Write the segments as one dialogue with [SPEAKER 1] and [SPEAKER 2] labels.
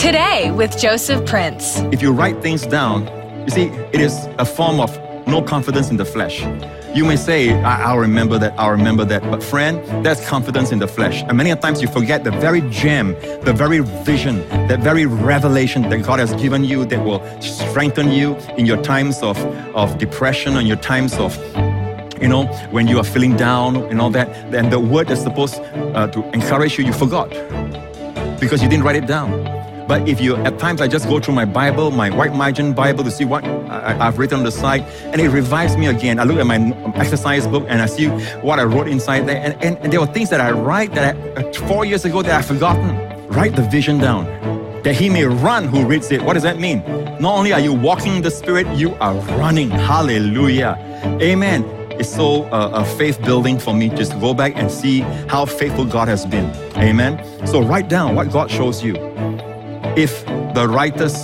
[SPEAKER 1] Today with Joseph Prince.
[SPEAKER 2] If you write things down, you see, it is a form of no confidence in the flesh. You may say, I- will remember that, I'll remember that. But friend, that's confidence in the flesh. And many times you forget the very gem, the very vision, that very revelation that God has given you that will strengthen you in your times of, of depression and your times of you know, when you are feeling down and all that, then the word that's supposed uh, to encourage you, you forgot because you didn't write it down. But if you, at times I just go through my Bible, my white margin Bible to see what I, have written on the side, and it revives me again. I look at my exercise book and I see what I wrote inside there. And, and, and there were things that I write that I, uh, four years ago that I've forgotten. Write the vision down that he may run who reads it. What does that mean? Not only are you walking in the Spirit, you are running. Hallelujah. Amen. It's so uh, a faith building for me just to go back and see how faithful God has been. Amen. So write down what God shows you. If the writers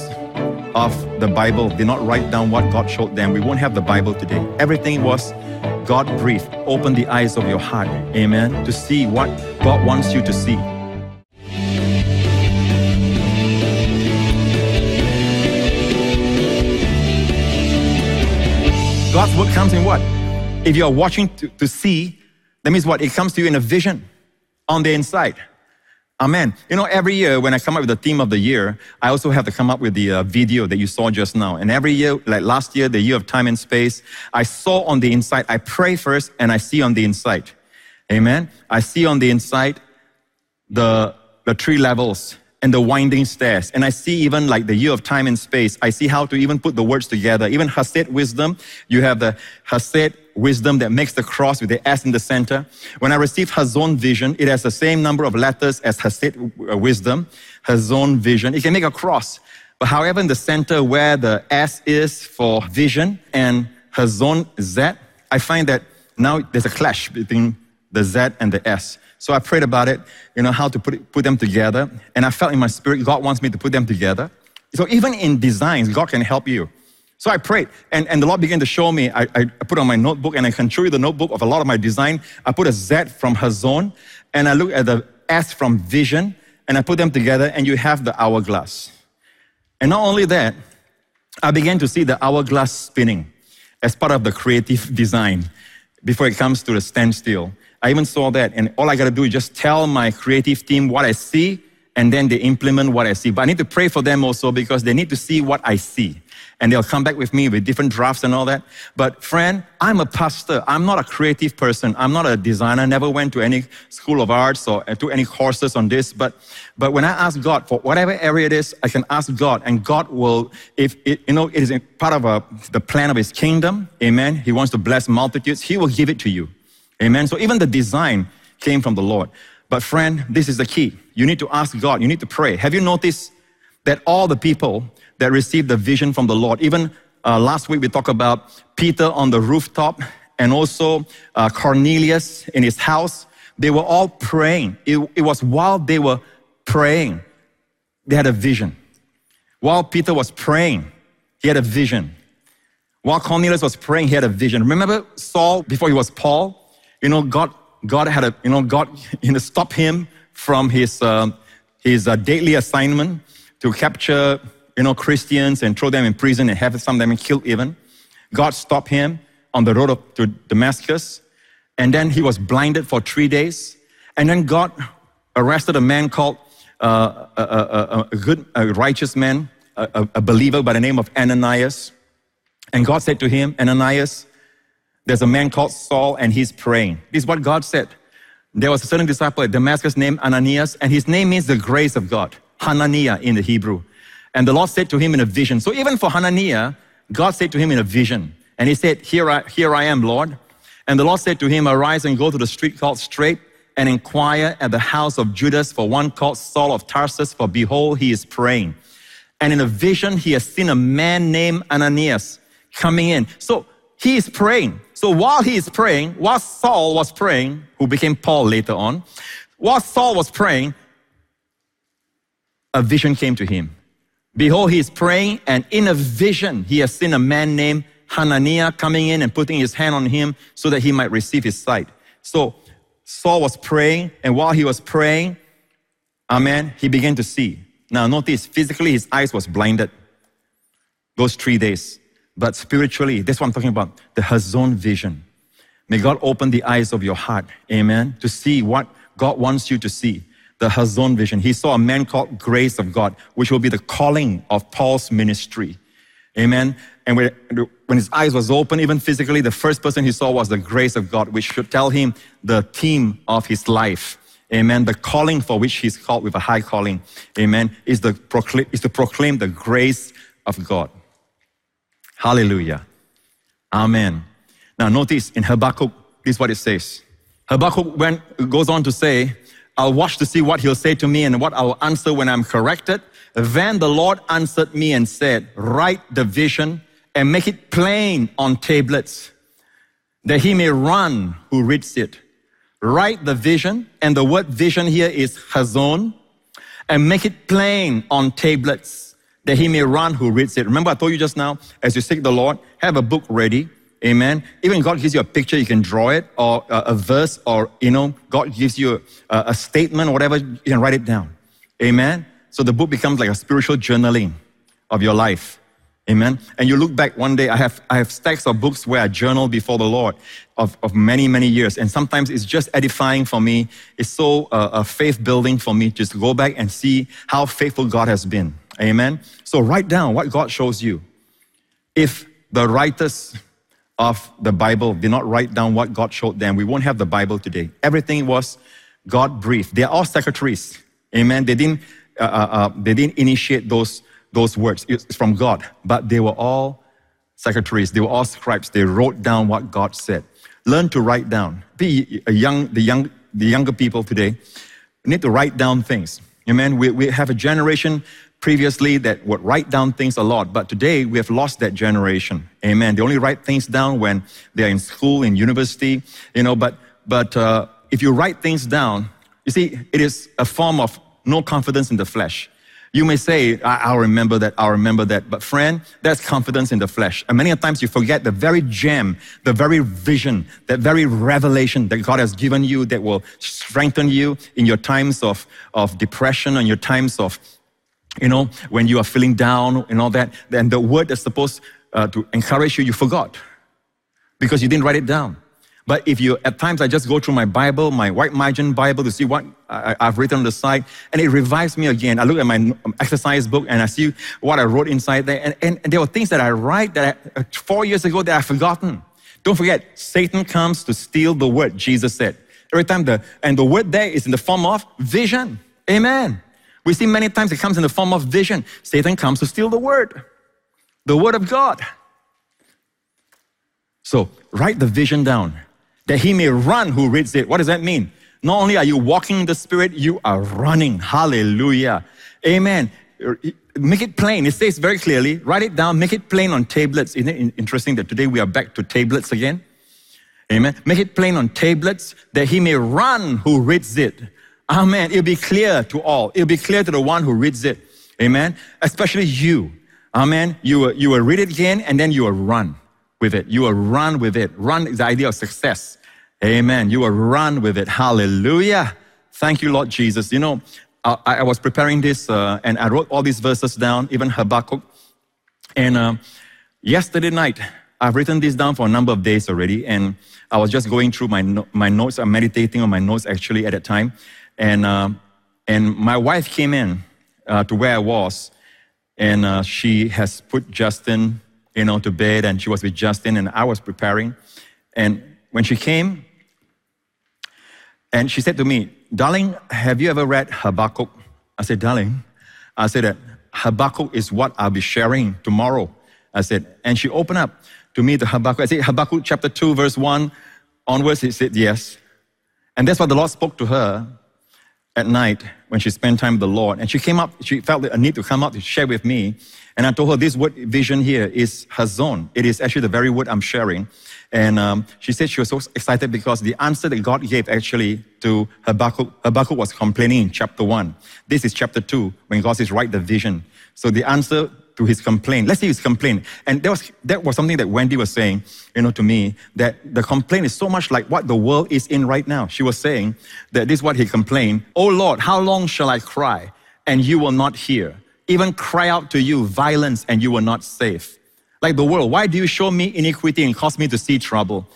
[SPEAKER 2] of the Bible did not write down what God showed them, we won't have the Bible today. Everything was God breathed. Open the eyes of your heart, amen, to see what God wants you to see. God's word comes in what? If you are watching to, to see, that means what? It comes to you in a vision on the inside. Amen. You know, every year when I come up with the theme of the year, I also have to come up with the uh, video that you saw just now. And every year, like last year, the year of time and space, I saw on the inside, I pray first and I see on the inside. Amen. I see on the inside the, the three levels and the winding stairs. And I see even like the year of time and space, I see how to even put the words together. Even Hesed wisdom, you have the Hesed wisdom that makes the cross with the S in the center. When I received Hazon vision, it has the same number of letters as Hesed uh, wisdom, Hazon vision. It can make a cross. But however, in the center where the S is for vision and Hazon Z, I find that now there's a clash between the Z and the S. So I prayed about it, you know, how to put, it, put them together. And I felt in my spirit, God wants me to put them together. So even in designs, God can help you. So I prayed, and, and the Lord began to show me. I, I put on my notebook, and I can show you the notebook of a lot of my design. I put a Z from Hazon, and I look at the S from Vision, and I put them together, and you have the hourglass. And not only that, I began to see the hourglass spinning as part of the creative design before it comes to the standstill. I even saw that, and all I got to do is just tell my creative team what I see, and then they implement what I see. But I need to pray for them also because they need to see what I see and they'll come back with me with different drafts and all that. But friend, I'm a pastor. I'm not a creative person. I'm not a designer. I Never went to any school of arts or uh, took any courses on this. But, but when I ask God for whatever area it is, I can ask God and God will, if it, you know, it is part of a, the plan of his kingdom. Amen. He wants to bless multitudes. He will give it to you. Amen. So even the design came from the Lord. But friend, this is the key. You need to ask God. You need to pray. Have you noticed that all the people that received the vision from the Lord. Even uh, last week we talked about Peter on the rooftop and also uh, Cornelius in his house. They were all praying. It, it was while they were praying, they had a vision. While Peter was praying, he had a vision. While Cornelius was praying, he had a vision. Remember Saul before he was Paul? You know, God, God had a, you know, God, you know, stopped him from his, uh, his uh, deadly assignment to capture you know, Christians and throw them in prison and have some of them killed even. God stopped him on the road to Damascus. And then he was blinded for three days. And then God arrested a man called uh, a, a, a, good, a righteous man, a, a believer by the name of Ananias. And God said to him, Ananias, there's a man called Saul and he's praying. This is what God said. There was a certain disciple at Damascus named Ananias, and his name means the grace of God, Hananiah in the Hebrew. And the Lord said to him in a vision. So even for Hananiah, God said to him in a vision. And he said, Here I, here I am, Lord. And the Lord said to him, Arise and go to the street called Straight and inquire at the house of Judas for one called Saul of Tarsus, for behold, he is praying. And in a vision, he has seen a man named Ananias coming in. So he is praying. So while he is praying, while Saul was praying, who became Paul later on, while Saul was praying, a vision came to him. Behold, he is praying, and in a vision, he has seen a man named Hananiah coming in and putting his hand on him so that he might receive his sight. So Saul was praying, and while he was praying, amen, he began to see. Now, notice physically his eyes was blinded those three days. But spiritually, that's what I'm talking about the Hazon vision. May God open the eyes of your heart, amen, to see what God wants you to see. The Hazon vision. He saw a man called Grace of God, which will be the calling of Paul's ministry. Amen. And when, his eyes was open, even physically, the first person he saw was the grace of God, which should tell him the theme of his life. Amen. The calling for which he's called with a high calling. Amen. Is, the proclaim, is to proclaim the grace of God. Hallelujah. Amen. Now notice in Habakkuk, this is what it says. Habakkuk went, goes on to say, I'll watch to see what he'll say to me and what I'll answer when I'm corrected. Then the Lord answered me and said, Write the vision and make it plain on tablets, that he may run who reads it. Write the vision, and the word vision here is hazon, and make it plain on tablets, that he may run who reads it. Remember, I told you just now, as you seek the Lord, have a book ready. Amen. Even God gives you a picture, you can draw it, or a, verse, or, you know, God gives you a, a statement, whatever, you can write it down. Amen. So the book becomes like a spiritual journaling of your life. Amen. And you look back one day, I have, I have stacks of books where I journal before the Lord of, of many, many years. And sometimes it's just edifying for me. It's so uh, faith building for me just to go back and see how faithful God has been. Amen. So write down what God shows you. If the writers of the Bible did not write down what God showed them, we won't have the Bible today. Everything was God breathed. They are all secretaries. Amen. They didn't, uh, uh, uh they didn't initiate those, those words. It's from God. But they were all secretaries. They were all scribes. They wrote down what God said. Learn to write down. Be young, the, young, the younger people today need to write down things. Amen. We, we have a generation previously that would write down things a lot, but today we have lost that generation. Amen. They only write things down when they're in school, in university, you know, but, but uh, if you write things down, you see, it is a form of no confidence in the flesh. You may say, I- will remember that, I'll remember that. But friend, that's confidence in the flesh. And many times you forget the very gem, the very vision, that very revelation that God has given you that will strengthen you in your times of, of depression and your times of you know, when you are feeling down and all that, then the word that's supposed uh, to encourage you, you forgot because you didn't write it down. But if you, at times I just go through my Bible, my white margin Bible to see what I, have written on the side, and it revives me again. I look at my exercise book and I see what I wrote inside there. And, and, and there were things that I write that I, uh, four years ago that I've forgotten. Don't forget, Satan comes to steal the word, Jesus said. Every time the, and the word there is in the form of vision. Amen. We see many times it comes in the form of vision. Satan comes to steal the word, the word of God. So write the vision down that he may run who reads it. What does that mean? Not only are you walking in the spirit, you are running. Hallelujah. Amen. Er, make it plain. It says very clearly, write it down, make it plain on tablets. Isn't it interesting that today we are back to tablets again? Amen. Make it plain on tablets that he may run who reads it. Amen. It'll be clear to all. It'll be clear to the one who reads it. Amen. Especially you. Amen. You will, you will read it again and then you will run with it. You will run with it. Run is the idea of success. Amen. You will run with it. Hallelujah. Thank you, Lord Jesus. You know, I, I was preparing this uh, and I wrote all these verses down, even Habakkuk. And uh, yesterday night, I've written this down for a number of days already. And I was just going through my, my notes. I'm meditating on my notes actually at that time. And, uh, and my wife came in uh, to where I was, and uh, she has put Justin, you know, to bed, and she was with Justin, and I was preparing. And when she came, and she said to me, Darling, have you ever read Habakkuk? I said, Darling, I said that Habakkuk is what I'll be sharing tomorrow. I said, and she opened up to me the Habakkuk. I said, Habakkuk chapter 2, verse 1 onwards. He said, Yes. And that's what the Lord spoke to her at night when she spent time with the Lord. And she came up, she felt a need to come up to share with me. And I told her this word vision here is hazon. It is actually the very word I'm sharing. And um, she said she was so excited because the answer that God gave actually to Habakkuk, Habakkuk was complaining in chapter one. This is chapter two when God says, write the vision. So the answer to his complaint. Let's say his complaint. And that was, that was something that Wendy was saying, you know, to me, that the complaint is so much like what the world is in right now. She was saying that this is what he complained. Oh Lord, how long shall I cry and you will not hear. Even cry out to you violence, and you will not save. Like the world, why do you show me iniquity and cause me to see trouble?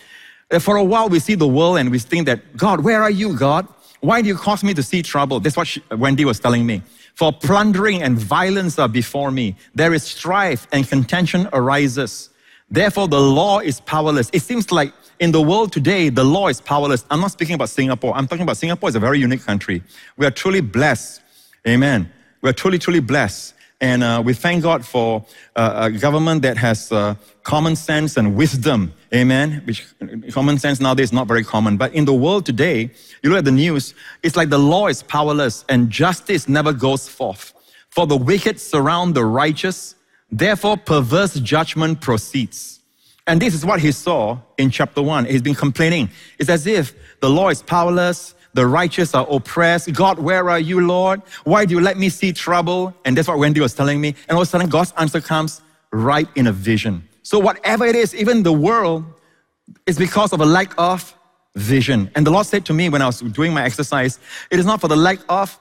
[SPEAKER 2] Uh, For a while, we see the world and we think that, God, where are you, God? Why do you cause me to see trouble? That's what she, Wendy was telling me. For plundering and violence are before me. There is strife and contention arises. Therefore, the law is powerless. It seems like in the world today, the law is powerless. I'm not speaking about Singapore. I'm talking about Singapore is a very unique country. We are truly blessed. Amen. We are truly, truly blessed. And uh, we thank God for uh, a government that has uh, common sense and wisdom. Amen. Which common sense nowadays is not very common. But in the world today, you look at the news, it's like the law is powerless and justice never goes forth. For the wicked surround the righteous, therefore perverse judgment proceeds. And this is what he saw in chapter one. He's been complaining. It's as if the law is powerless, the righteous are oppressed. God, where are you, Lord? Why do you let me see trouble? And that's what Wendy was telling me. And all of a sudden, God's answer comes right in a vision. So, whatever it is, even the world, is because of a lack of vision. And the Lord said to me when I was doing my exercise, it is not for the lack of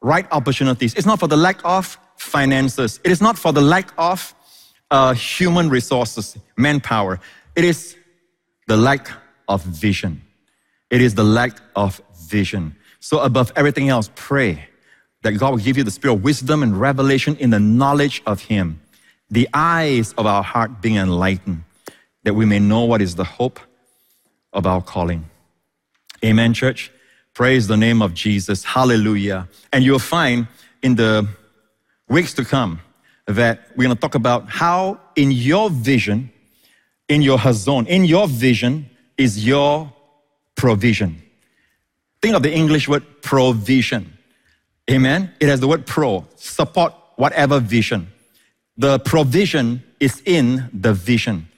[SPEAKER 2] right opportunities, it's not for the lack of finances, it is not for the lack of uh, human resources, manpower. It is the lack of vision. It is the lack of vision. So, above everything else, pray that God will give you the spirit of wisdom and revelation in the knowledge of Him, the eyes of our heart being enlightened, that we may know what is the hope of our calling. Amen, church. Praise the name of Jesus. Hallelujah. And you'll find in the weeks to come that we're going to talk about how, in your vision, in your hazon, in your vision, is your provision. Think of the English word provision. Amen. It has the word pro, support whatever vision. The provision is in the vision.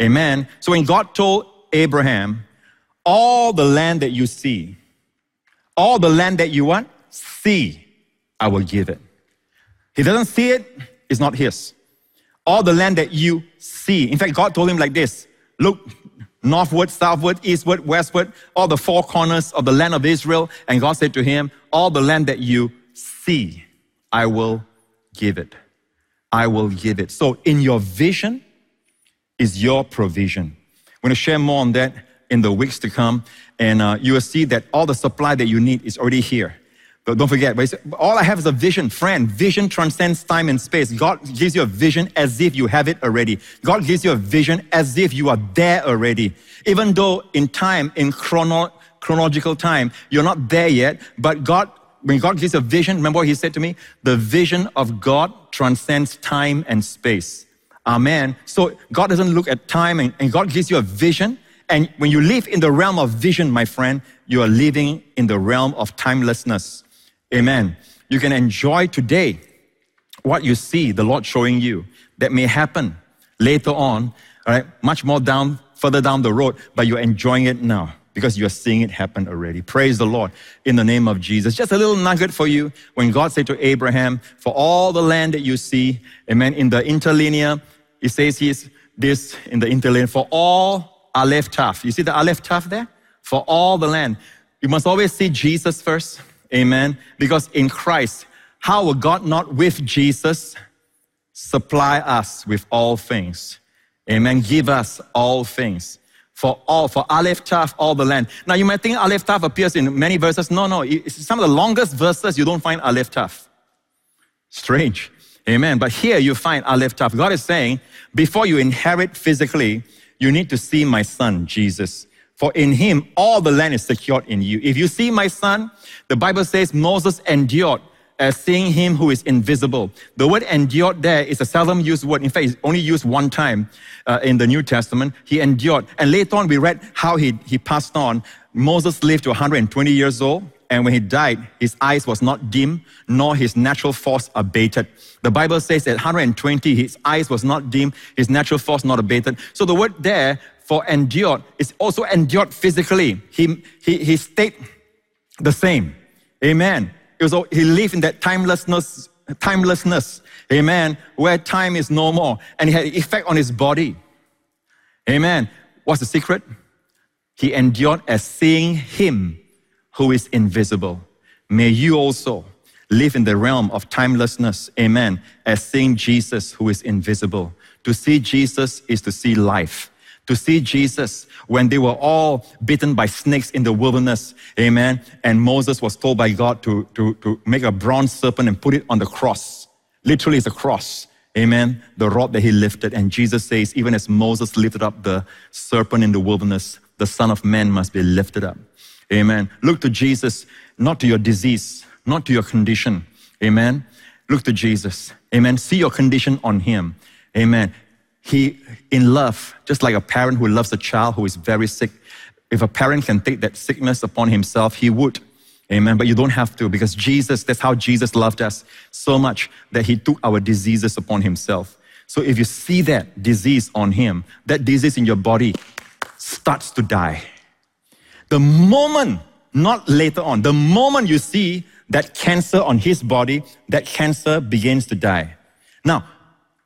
[SPEAKER 2] Amen. So when God told Abraham, all the land that you see, all the land that you want, see, I will give it. He doesn't see it, it's not his. All the land that you see. In fact, God told him like this look northward, southward, eastward, westward, all the four corners of the land of Israel. And God said to him, All the land that you see, I will give it. I will give it. So, in your vision is your provision. We're going to share more on that in the weeks to come. And uh, you will see that all the supply that you need is already here. Don't forget, all I have is a vision. Friend, vision transcends time and space. God gives you a vision as if you have it already. God gives you a vision as if you are there already. Even though in time, in chrono, chronological time, you're not there yet, but God, when God gives a vision, remember what He said to me? The vision of God transcends time and space. Amen. So God doesn't look at time and, and God gives you a vision. And when you live in the realm of vision, my friend, you are living in the realm of timelessness. Amen. You can enjoy today what you see the Lord showing you that may happen later on, right? much more down, further down the road, but you're enjoying it now because you're seeing it happen already. Praise the Lord in the name of Jesus. Just a little nugget for you when God said to Abraham, For all the land that you see, amen, in the interlinear, he says he's this in the interlinear, for all Aleph Tav. You see the Aleph Tav there? For all the land. You must always see Jesus first Amen. Because in Christ, how will God not with Jesus supply us with all things? Amen. Give us all things. For all, for Aleph Tav, all the land. Now you might think Aleph Tav appears in many verses. No, no. Some of the longest verses you don't find Aleph Tav. Strange. Amen. But here you find Aleph Tav. God is saying, before you inherit physically, you need to see my son, Jesus. For in him all the land is secured in you. If you see my son, the Bible says Moses endured as seeing him who is invisible. The word endured there is a seldom used word. In fact, it's only used one time uh, in the New Testament. He endured. And later on, we read how he, he passed on. Moses lived to 120 years old. And when he died, his eyes was not dim, nor his natural force abated. The Bible says that 120, his eyes was not dim, his natural force not abated. So the word there for endured is also endured physically. He, he, he stayed the same. Amen. It was, he lived in that timelessness, timelessness. Amen. Where time is no more. And he had effect on his body. Amen. What's the secret? He endured as seeing him who is invisible. May you also live in the realm of timelessness, amen, as seeing Jesus who is invisible. To see Jesus is to see life. To see Jesus when they were all bitten by snakes in the wilderness, amen, and Moses was told by God to, to, to make a bronze serpent and put it on the cross. Literally, it's a cross. Amen. The rod that he lifted. And Jesus says, even as Moses lifted up the serpent in the wilderness, the Son of Man must be lifted up. Amen. Look to Jesus, not to your disease, not to your condition. Amen. Look to Jesus. Amen. See your condition on him. Amen. He, in love, just like a parent who loves a child who is very sick, if a parent can take that sickness upon himself, he would. Amen. But you don't have to because Jesus, that's how Jesus loved us so much that he took our diseases upon himself. So if you see that disease on him, that disease in your body starts to die. The moment, not later on, the moment you see that cancer on his body, that cancer begins to die. Now,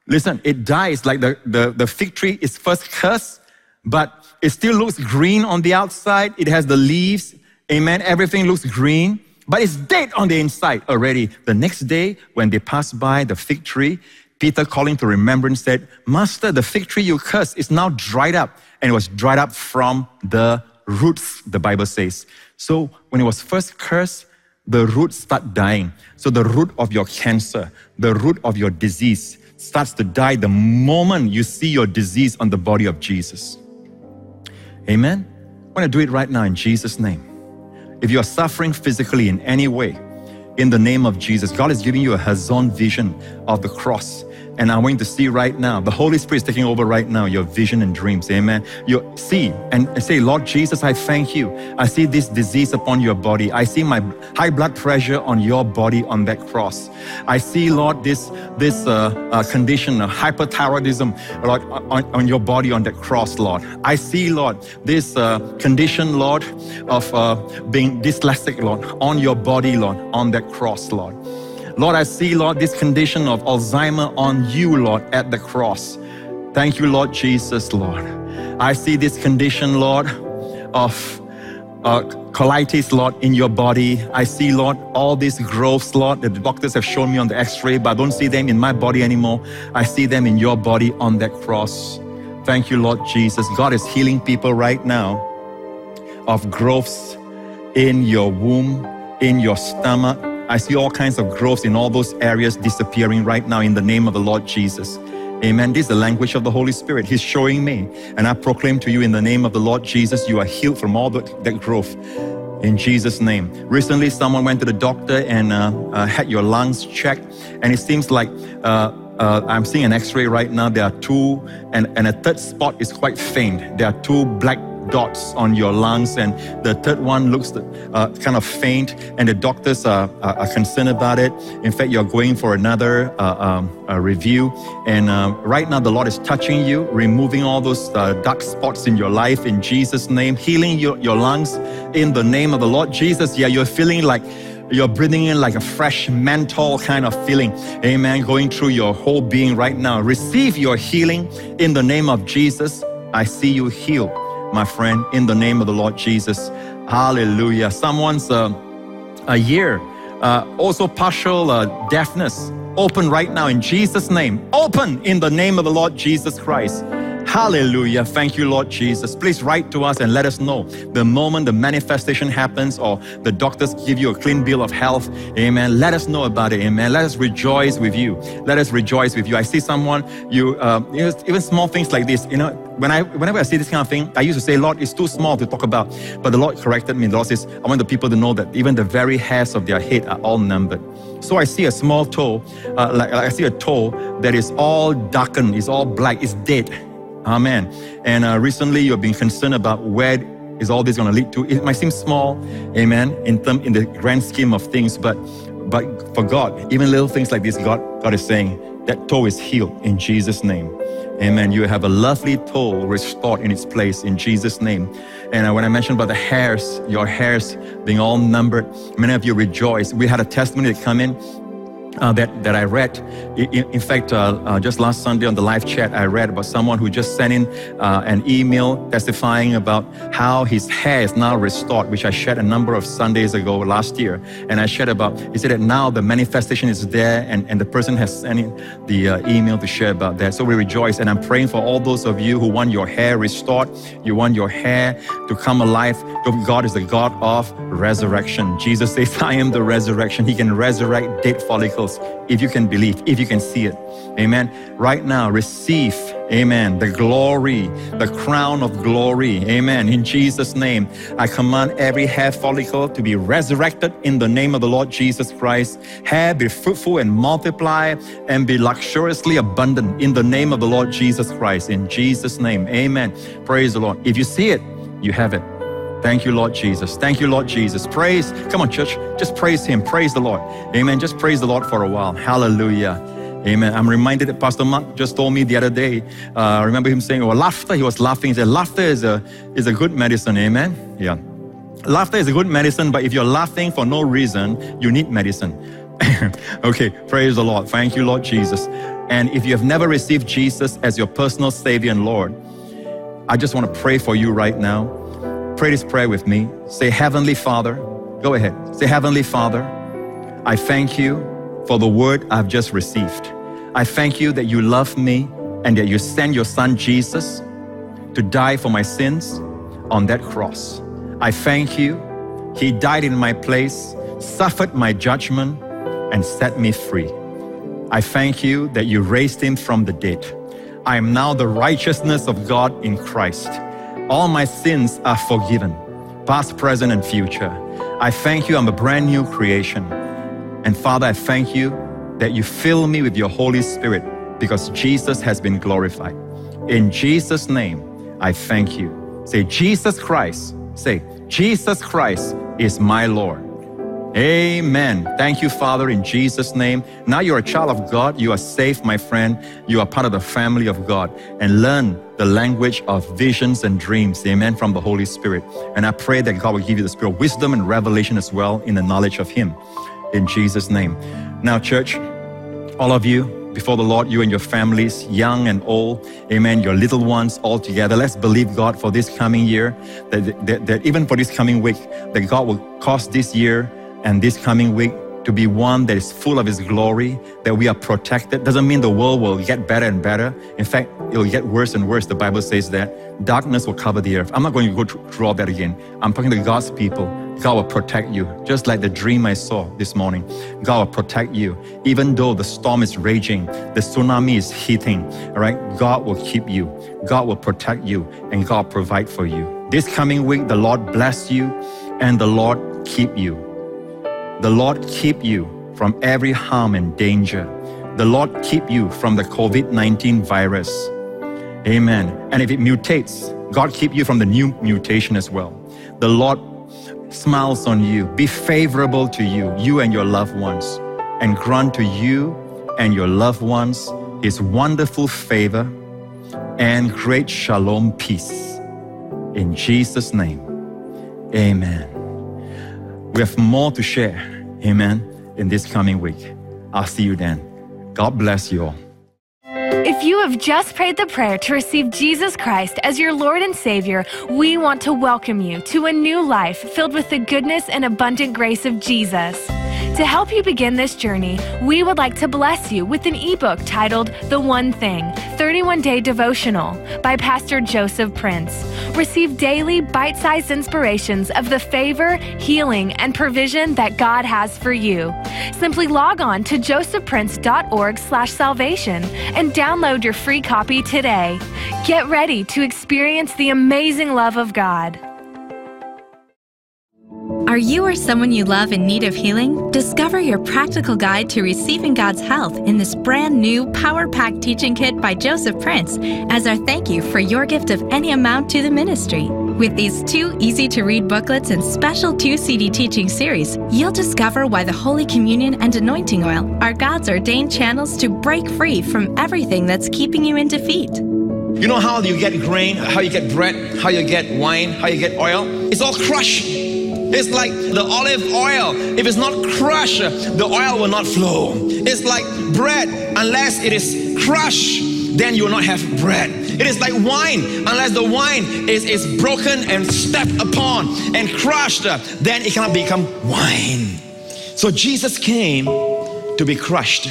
[SPEAKER 2] listen, it dies like the, the, the fig tree is first cursed, but it still looks green on the outside. It has the leaves, Amen. Everything looks green, but it's dead on the inside already. The next day, when they passed by the fig tree, Peter, calling to remembrance, said, Master, the fig tree you cursed is now dried up. And it was dried up from the roots, the Bible says. So when it was first cursed, the roots start dying. So the root of your cancer, the root of your disease starts to die the moment you see your disease on the body of Jesus. Amen. I want to do it right now in Jesus' name. If you are suffering physically in any way, in the name of Jesus, God is giving you a Hazon vision of the cross and I want you to see right now, the Holy Spirit is taking over right now, your vision and dreams. Amen. You see and say, Lord Jesus, I thank you. I see this disease upon your body. I see my high blood pressure on your body on that cross. I see, Lord, this, this uh, uh, condition of hyperthyroidism, Lord, on, on, your body on that cross, Lord. I see, Lord, this uh, condition, Lord, of uh, being dyslexic, Lord, on your body, Lord, on that cross, Lord. Lord, I see, Lord, this condition of Alzheimer on you, Lord, at the cross. Thank you, Lord Jesus, Lord. I see this condition, Lord, of uh, colitis, Lord, in your body. I see, Lord, all these growths, Lord, that the doctors have shown me on the x ray, but I don't see them in my body anymore. I see them in your body on that cross. Thank you, Lord Jesus. God is healing people right now of growths in your womb, in your stomach, I see all kinds of growth in all those areas disappearing right now in the name of the Lord Jesus. Amen. This is the language of the Holy Spirit. He's showing me. And I proclaim to you in the name of the Lord Jesus, you are healed from all that, that growth in Jesus' name. Recently, someone went to the doctor and uh, uh, had your lungs checked, and it seems like uh, uh I'm seeing an x ray right now. There are two, and, and a third spot is quite faint. There are two black dots on your lungs, and the third one looks uh, kind of faint, and the doctors are, are, are, concerned about it. In fact, you're going for another uh, um, review, and uh, right now the Lord is touching you, removing all those uh, dark spots in your life in Jesus' name, healing your, your lungs in the name of the Lord Jesus. Yeah, you're feeling like you're breathing in like a fresh mental kind of feeling. Amen. Going through your whole being right now. Receive your healing in the name of Jesus. I see you healed my friend, in the name of the Lord Jesus. Hallelujah. Someone's uh, a year, uh, also partial uh, deafness, open right now in Jesus' name. Open in the name of the Lord Jesus Christ. Hallelujah. Thank you, Lord Jesus. Please write to us and let us know the moment the manifestation happens or the doctors give you a clean bill of health. Amen. Let us know about it. Amen. Let us rejoice with you. Let us rejoice with you. I see someone, you, uh, even small things like this, you know, when I, whenever I see this kind of thing, I used to say, Lord, it's too small to talk about. But the Lord corrected me. The Lord says, I want the people to know that even the very hairs of their head are all numbered. So I see a small toe, uh, like, like I see a toe that is all darkened, it's all black, it's dead. Amen. And uh, recently you've been concerned about where is all this going to lead to. It might seem small, amen, in, term, in the grand scheme of things, but, but for God, even little things like this, God, God is saying that toe is healed in Jesus' name. Amen. You have a lovely toe restored in its place in Jesus' name. And uh, when I mentioned about the hairs, your hairs being all numbered, many of you rejoice. We had a testimony that come in uh, that, that I read. In, in fact, uh, uh, just last Sunday on the live chat, I read about someone who just sent in uh, an email testifying about how his hair is now restored, which I shared a number of Sundays ago last year. And I shared about, he said that now the manifestation is there, and, and the person has sent in the uh, email to share about that. So we rejoice. And I'm praying for all those of you who want your hair restored, you want your hair to come alive. God is the God of resurrection. Jesus says, I am the resurrection. He can resurrect dead follicles if you can believe, if you can see it. Amen. Right now, receive, amen, the glory, the crown of glory. Amen. In Jesus' name, I command every hair follicle to be resurrected in the name of the Lord Jesus Christ. Hair be fruitful and multiply and be luxuriously abundant in the name of the Lord Jesus Christ. In Jesus' name, amen. Praise the Lord. If you see it, you have it. Thank you, Lord Jesus. Thank you, Lord Jesus. Praise. Come on, church. Just praise Him. Praise the Lord. Amen. Just praise the Lord for a while. Hallelujah. Amen. I'm reminded that Pastor Mark just told me the other day. Uh, I remember him saying, "Oh, laughter." He was laughing. He said, "Laughter is a is a good medicine." Amen. Yeah. Laughter is a good medicine, but if you're laughing for no reason, you need medicine. okay, praise the Lord. Thank you, Lord Jesus. And if you have never received Jesus as your personal Savior and Lord, I just want to pray for you right now. Pray this prayer with me. Say, Heavenly Father, go ahead. Say, Heavenly Father, I thank you for the word I've just received. I thank you that you love me and that you sent your son Jesus to die for my sins on that cross. I thank you. He died in my place, suffered my judgment, and set me free. I thank you that you raised him from the dead. I am now the righteousness of God in Christ. All my sins are forgiven, past, present, and future. I thank you, I'm a brand new creation. And Father, I thank you that you fill me with your Holy Spirit because Jesus has been glorified. In Jesus' name, I thank you. Say, Jesus Christ. Say, Jesus Christ is my Lord. Amen. Thank you, Father, in Jesus' name. Now you're a child of God. You are safe, my friend. You are part of the family of God. And learn the language of visions and dreams. Amen. From the Holy Spirit. And I pray that God will give you the spirit of wisdom and revelation as well in the knowledge of Him. In Jesus' name. Now, church, all of you, before the Lord, you and your families, young and old, amen, your little ones all together. Let's believe God for this coming year, that, that, that even for this coming week, that God will cause this year and this coming week to be one that is full of His glory, that we are protected. Doesn't mean the world will get better and better. In fact, it'll get worse and worse. The Bible says that darkness will cover the earth. I'm not going to go through all that again. I'm talking to God's people. God will protect you, just like the dream I saw this morning. God will protect you, even though the storm is raging, the tsunami is hitting. All right, God will keep you. God will protect you, and God provide for you. This coming week, the Lord bless you, and the Lord keep you. The Lord keep you from every harm and danger. The Lord keep you from the COVID 19 virus. Amen. And if it mutates, God keep you from the new mutation as well. The Lord smiles on you, be favorable to you, you and your loved ones, and grant to you and your loved ones His wonderful favor and great shalom peace. In Jesus' name, amen. We have more to share, amen, in this coming week. I'll see you then. God bless you all.
[SPEAKER 1] If you have just prayed the prayer to receive Jesus Christ as your Lord and Savior, we want to welcome you to a new life filled with the goodness and abundant grace of Jesus. To help you begin this journey, we would like to bless you with an ebook titled The One Thing 31 Day Devotional by Pastor Joseph Prince. Receive daily bite sized inspirations of the favor, healing, and provision that God has for you. Simply log on to josephprince.org slash salvation and download your free copy today. Get ready to experience the amazing love of God.
[SPEAKER 3] Are you or someone you love in need of healing? Discover your practical guide to receiving God's health in this brand new Power Pack teaching kit by Joseph Prince as our thank you for your gift of any amount to the ministry. With these two easy to read booklets and special two CD teaching series, you'll discover why the Holy Communion and anointing oil are God's ordained channels to break free from everything that's keeping you in defeat.
[SPEAKER 4] You know how you get grain, how you get bread, how you get wine, how you get oil? It's all crushed. It's like the olive oil. If it's not crushed, the oil will not flow. It's like bread. Unless it is crushed, then you will not have bread. It is like wine. Unless the wine is, is broken and stepped upon and crushed, then it cannot become wine. So Jesus came to be crushed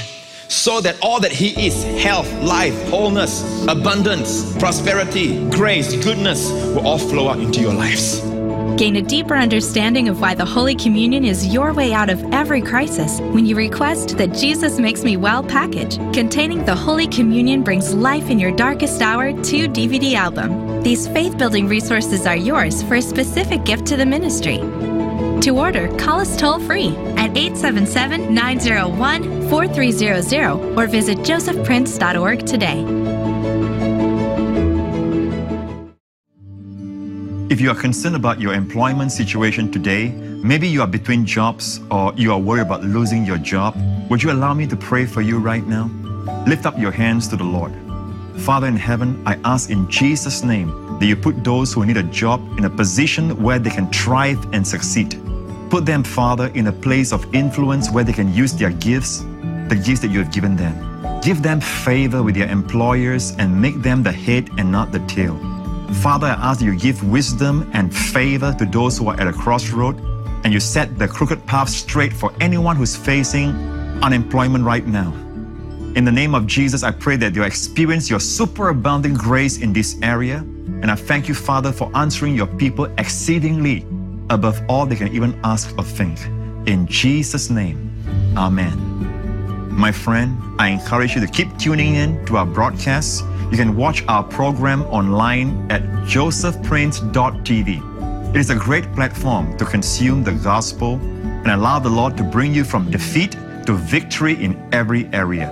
[SPEAKER 4] so that all that He is health, life, wholeness, abundance, prosperity, grace, goodness will all flow out into your lives.
[SPEAKER 3] Gain a deeper understanding of why the Holy Communion is your way out of every crisis when you request the Jesus Makes Me Well package containing the Holy Communion Brings Life in Your Darkest Hour 2 DVD album. These faith building resources are yours for a specific gift to the ministry. To order, call us toll free at 877 901 4300 or visit josephprince.org today.
[SPEAKER 2] If you are concerned about your employment situation today, maybe you are between jobs or you are worried about losing your job, would you allow me to pray for you right now? Lift up your hands to the Lord. Father in heaven, I ask in Jesus' name that you put those who need a job in a position where they can thrive and succeed. Put them, Father, in a place of influence where they can use their gifts, the gifts that you have given them. Give them favor with their employers and make them the head and not the tail. Father, I ask that you give wisdom and favor to those who are at a crossroad and you set the crooked path straight for anyone who's facing unemployment right now. In the name of Jesus, I pray that you experience your superabounding grace in this area. And I thank you, Father, for answering your people exceedingly above all they can even ask or think. In Jesus' name, Amen. My friend, I encourage you to keep tuning in to our broadcasts you can watch our program online at josephprince.tv. It is a great platform to consume the gospel and allow the Lord to bring you from defeat to victory in every area.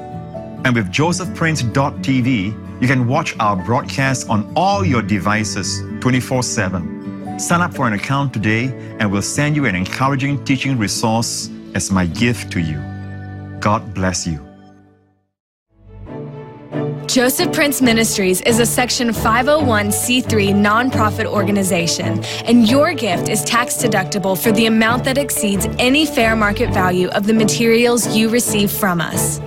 [SPEAKER 2] And with josephprince.tv, you can watch our broadcasts on all your devices 24 7. Sign up for an account today, and we'll send you an encouraging teaching resource as my gift to you. God bless you.
[SPEAKER 1] Joseph Prince Ministries is a Section 501c3 nonprofit organization, and your gift is tax deductible for the amount that exceeds any fair market value of the materials you receive from us.